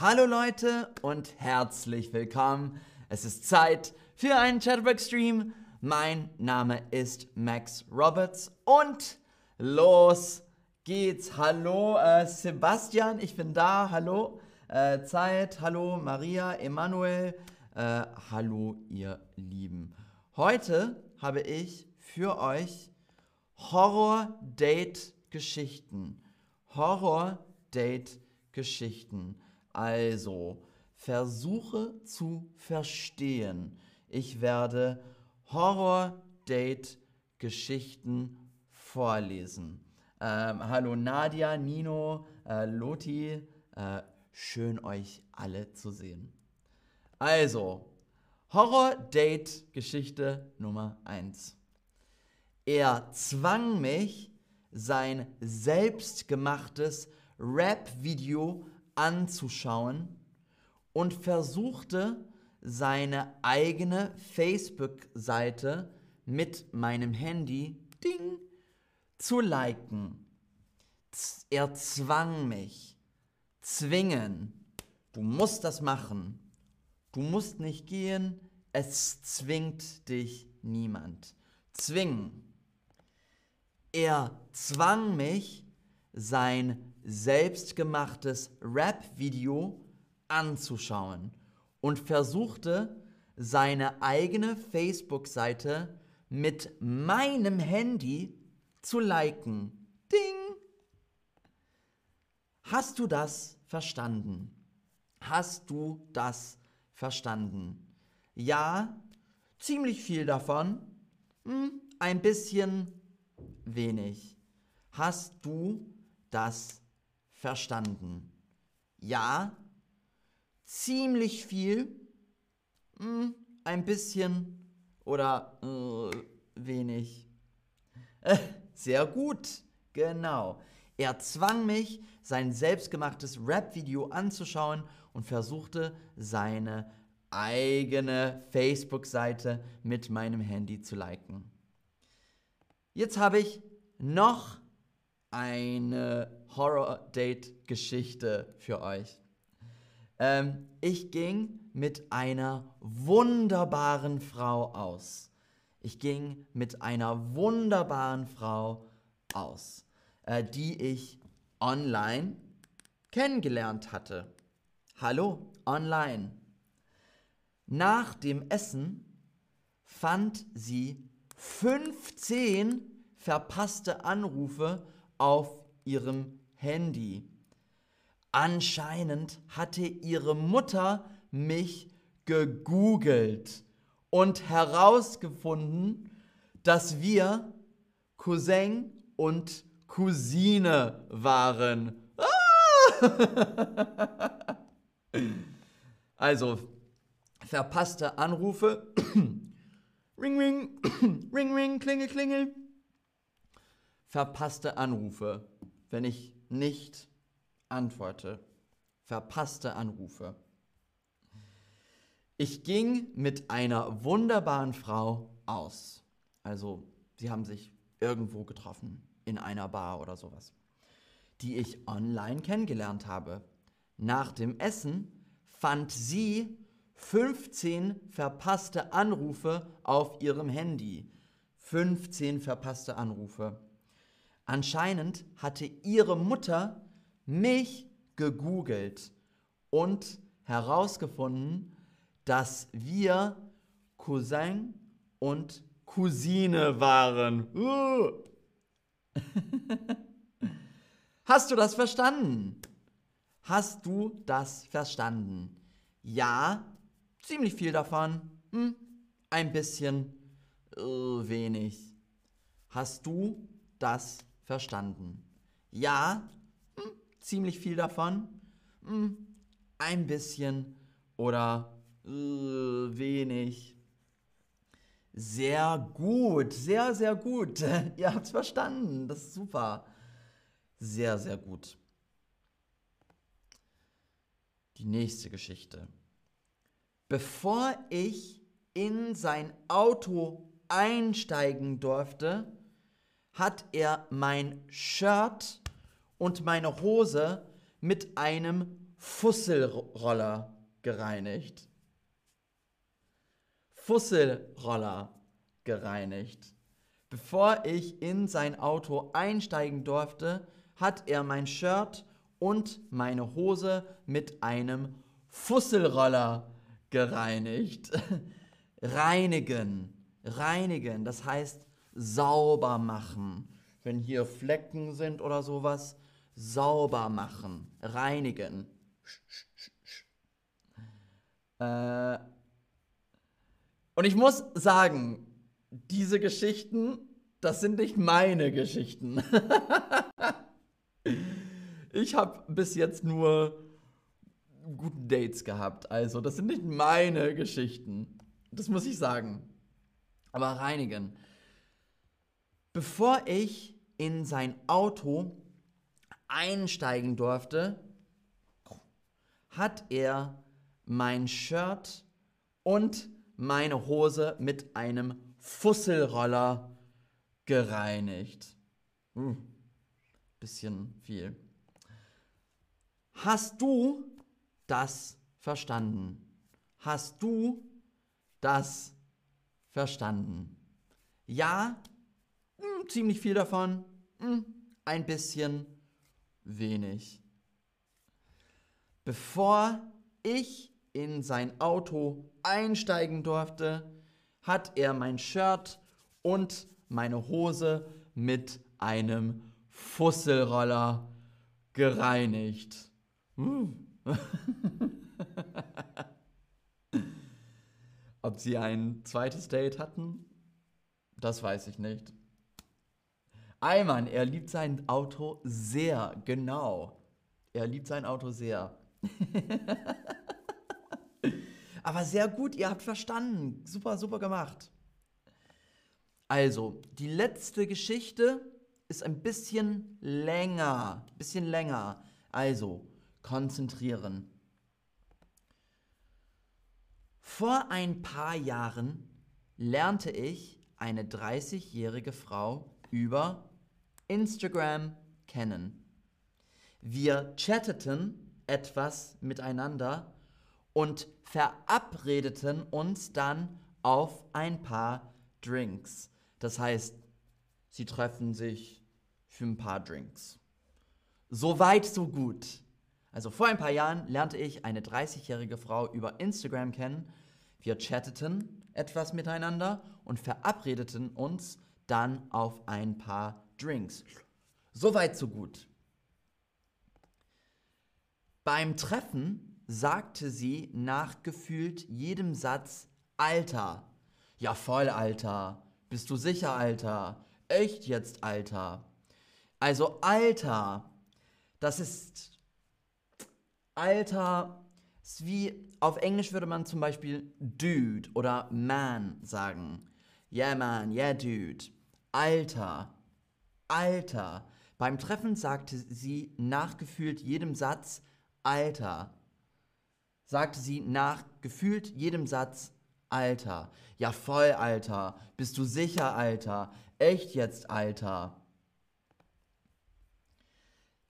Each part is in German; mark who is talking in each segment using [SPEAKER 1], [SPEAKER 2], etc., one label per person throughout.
[SPEAKER 1] Hallo Leute und herzlich willkommen. Es ist Zeit für einen Chatterbox-Stream. Mein Name ist Max Roberts und los geht's. Hallo äh, Sebastian, ich bin da. Hallo äh, Zeit. Hallo Maria, Emanuel. Äh, hallo ihr Lieben. Heute habe ich für euch Horror-Date-Geschichten. Horror-Date-Geschichten. Also, versuche zu verstehen. Ich werde Horror-Date-Geschichten vorlesen. Ähm, hallo Nadia, Nino, äh, Loti. Äh, schön euch alle zu sehen. Also, Horror-Date-Geschichte Nummer 1. Er zwang mich, sein selbstgemachtes Rap-Video anzuschauen und versuchte, seine eigene Facebook-Seite mit meinem Handy ding, zu liken. Er zwang mich. Zwingen. Du musst das machen. Du musst nicht gehen. Es zwingt dich niemand. Zwingen. Er zwang mich, sein selbstgemachtes Rap-Video anzuschauen und versuchte, seine eigene Facebook-Seite mit meinem Handy zu liken. Ding! Hast du das verstanden? Hast du das verstanden? Ja, ziemlich viel davon. Hm, ein bisschen wenig. Hast du das verstanden? Ja, ziemlich viel, hm, ein bisschen oder äh, wenig. Äh, sehr gut, genau. Er zwang mich, sein selbstgemachtes Rap-Video anzuschauen und versuchte, seine eigene Facebook-Seite mit meinem Handy zu liken. Jetzt habe ich noch eine Horror-Date-Geschichte für euch. Ähm, ich ging mit einer wunderbaren Frau aus. Ich ging mit einer wunderbaren Frau aus, äh, die ich online kennengelernt hatte. Hallo, online. Nach dem Essen fand sie 15 verpasste Anrufe auf ihrem Handy. Anscheinend hatte ihre Mutter mich gegoogelt und herausgefunden, dass wir Cousin und Cousine waren. Ah! also, verpasste Anrufe. ring, ring, ring, ring, klingel, klingel verpasste Anrufe, wenn ich nicht antworte. Verpasste Anrufe. Ich ging mit einer wunderbaren Frau aus. Also, sie haben sich irgendwo getroffen, in einer Bar oder sowas, die ich online kennengelernt habe. Nach dem Essen fand sie 15 verpasste Anrufe auf ihrem Handy. 15 verpasste Anrufe. Anscheinend hatte ihre Mutter mich gegoogelt und herausgefunden, dass wir Cousin und Cousine waren. Uh. Hast du das verstanden? Hast du das verstanden? Ja, ziemlich viel davon. Hm, ein bisschen uh, wenig. Hast du das verstanden? Ja, hm, ziemlich viel davon. Hm, ein bisschen oder äh, wenig. Sehr gut, sehr, sehr gut. Ihr habt es verstanden. Das ist super. Sehr, sehr gut. Die nächste Geschichte. Bevor ich in sein Auto einsteigen durfte, hat er mein Shirt und meine Hose mit einem Fusselroller gereinigt. Fusselroller gereinigt. Bevor ich in sein Auto einsteigen durfte, hat er mein Shirt und meine Hose mit einem Fusselroller gereinigt. Reinigen, reinigen, das heißt sauber machen. Wenn hier Flecken sind oder sowas, sauber machen, reinigen. Äh, und ich muss sagen, diese Geschichten, das sind nicht meine Geschichten. ich habe bis jetzt nur gute Dates gehabt. Also, das sind nicht meine Geschichten. Das muss ich sagen. Aber reinigen. Bevor ich in sein Auto einsteigen durfte, hat er mein Shirt und meine Hose mit einem Fusselroller gereinigt. Uh, bisschen viel. Hast du das verstanden? Hast du das verstanden? Ja, hm, ziemlich viel davon, hm, ein bisschen wenig. Bevor ich in sein Auto einsteigen durfte, hat er mein Shirt und meine Hose mit einem Fusselroller gereinigt. Uh. Ob sie ein zweites Date hatten, das weiß ich nicht. Eimann, er liebt sein Auto sehr, genau. Er liebt sein Auto sehr. Aber sehr gut, ihr habt verstanden. Super, super gemacht. Also, die letzte Geschichte ist ein bisschen länger. Bisschen länger. Also, konzentrieren. Vor ein paar Jahren lernte ich eine 30-jährige Frau über Instagram kennen. Wir chatteten etwas miteinander und verabredeten uns dann auf ein paar Drinks. Das heißt, sie treffen sich für ein paar Drinks. So weit, so gut. Also vor ein paar Jahren lernte ich eine 30-jährige Frau über Instagram kennen. Wir chatteten etwas miteinander und verabredeten uns dann auf ein paar Drinks. So weit, so gut. Beim Treffen sagte sie nach gefühlt jedem Satz Alter. Ja, voll, Alter. Bist du sicher, Alter? Echt jetzt, Alter? Also, Alter, das ist Alter ist wie, auf Englisch würde man zum Beispiel Dude oder Man sagen. Yeah, man, yeah, Dude. Alter, Alter. Beim Treffen sagte sie nach gefühlt jedem Satz Alter. Sagte sie nach gefühlt jedem Satz Alter. Ja, voll, Alter. Bist du sicher, Alter? Echt jetzt, Alter?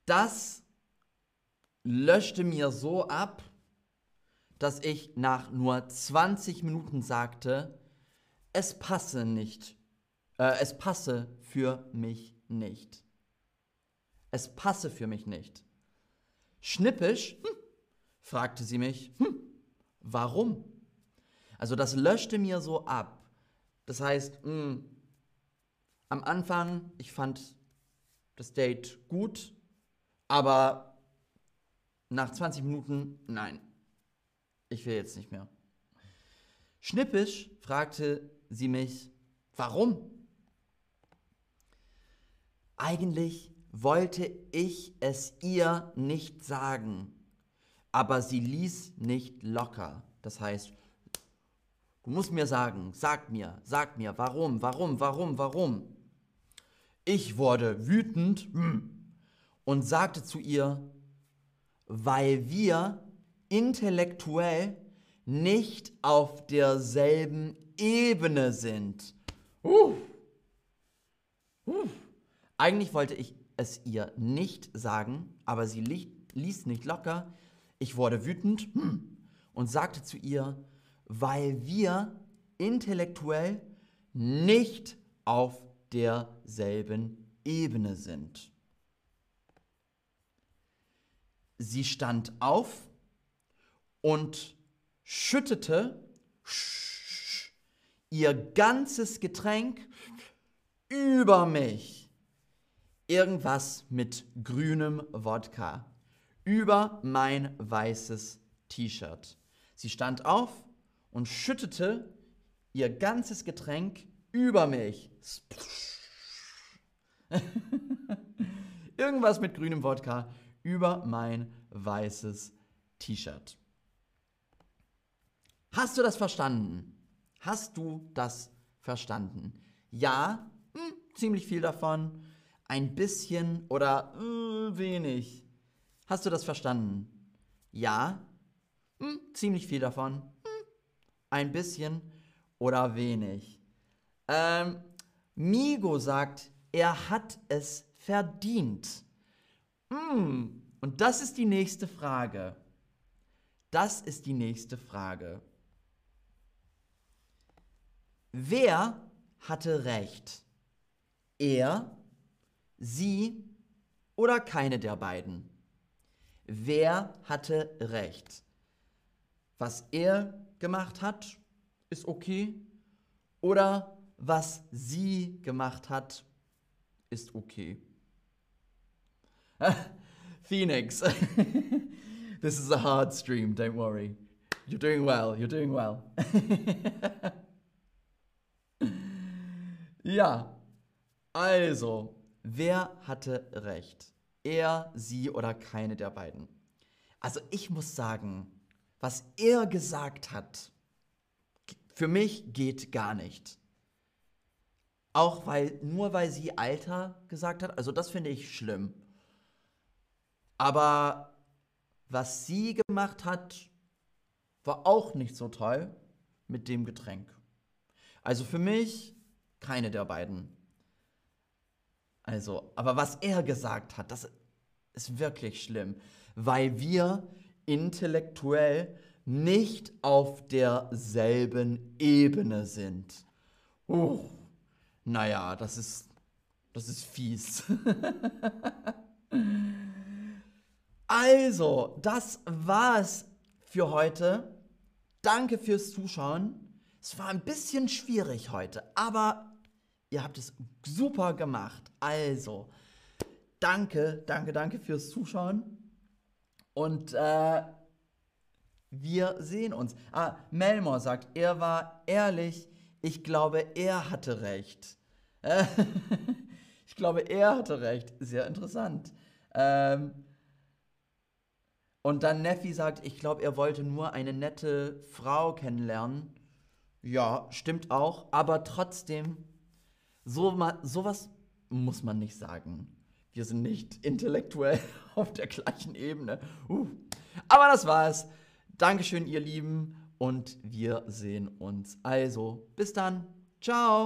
[SPEAKER 1] Das löschte mir so ab, dass ich nach nur 20 Minuten sagte, es passe nicht. Äh, es passe für mich nicht. Es passe für mich nicht. Schnippisch, hm, fragte sie mich, hm, warum? Also das löschte mir so ab. Das heißt, mh, hm, am Anfang, ich fand das Date gut, aber nach 20 Minuten, nein, ich will jetzt nicht mehr. Schnippisch fragte sie mich, warum? Eigentlich wollte ich es ihr nicht sagen, aber sie ließ nicht locker. Das heißt, du musst mir sagen, sag mir, sag mir, warum, warum, warum, warum. Ich wurde wütend hm, und sagte zu ihr, weil wir intellektuell nicht auf derselben Ebene sind. Uh. Uh. Eigentlich wollte ich es ihr nicht sagen, aber sie li ließ nicht locker. Ich wurde wütend hm, und sagte zu ihr, weil wir intellektuell nicht auf derselben Ebene sind. Sie stand auf und schüttete ihr ganzes Getränk über mich. Irgendwas mit grünem Wodka. Über mein weißes T-Shirt. Sie stand auf und schüttete ihr ganzes Getränk über mich. Irgendwas mit grünem Wodka über mein weißes T-Shirt. Hast du das verstanden? Hast du das verstanden? Ja, hm, ziemlich viel davon. Ein bisschen oder äh, wenig. Hast du das verstanden? Ja, hm, ziemlich viel davon. Hm, ein bisschen oder wenig. Ähm, Migo sagt, er hat es verdient. Hm, und das ist die nächste Frage. Das ist die nächste Frage. Wer hatte recht? Er, sie oder keine der beiden? Wer hatte recht? Was er gemacht hat, ist okay. Oder was sie gemacht hat, ist okay. Phoenix. this is a hard stream, don't worry. You're doing well, you're doing well. ja, also, wer hatte recht? Er, sie oder keine der beiden? Also ich muss sagen, was er gesagt hat, für mich geht gar nicht. Auch weil, nur weil sie Alter gesagt hat, also das finde ich schlimm. Aber was sie gemacht hat, war auch nicht so toll mit dem Getränk. Also für mich keine der beiden. Also, aber was er gesagt hat, das ist wirklich schlimm, weil wir intellektuell nicht auf derselben Ebene sind. Uh, naja, das ist, das ist fies. also, das war's für heute. Danke fürs Zuschauen. Es war ein bisschen schwierig heute, aber ihr habt es super gemacht. Also, danke, danke, danke fürs Zuschauen. Und äh, wir sehen uns. Ah, Melmore sagt, er war ehrlich. Ich glaube, er hatte recht. ich glaube, er hatte recht. Sehr interessant. Ähm, und dann Neffi sagt, ich glaube, er wollte nur eine nette Frau kennenlernen. Ja, stimmt auch. Aber trotzdem, so, sowas muss man nicht sagen. Wir sind nicht intellektuell auf der gleichen Ebene. Uh. Aber das war's. Dankeschön, ihr Lieben. Und wir sehen uns. Also, bis dann. Ciao.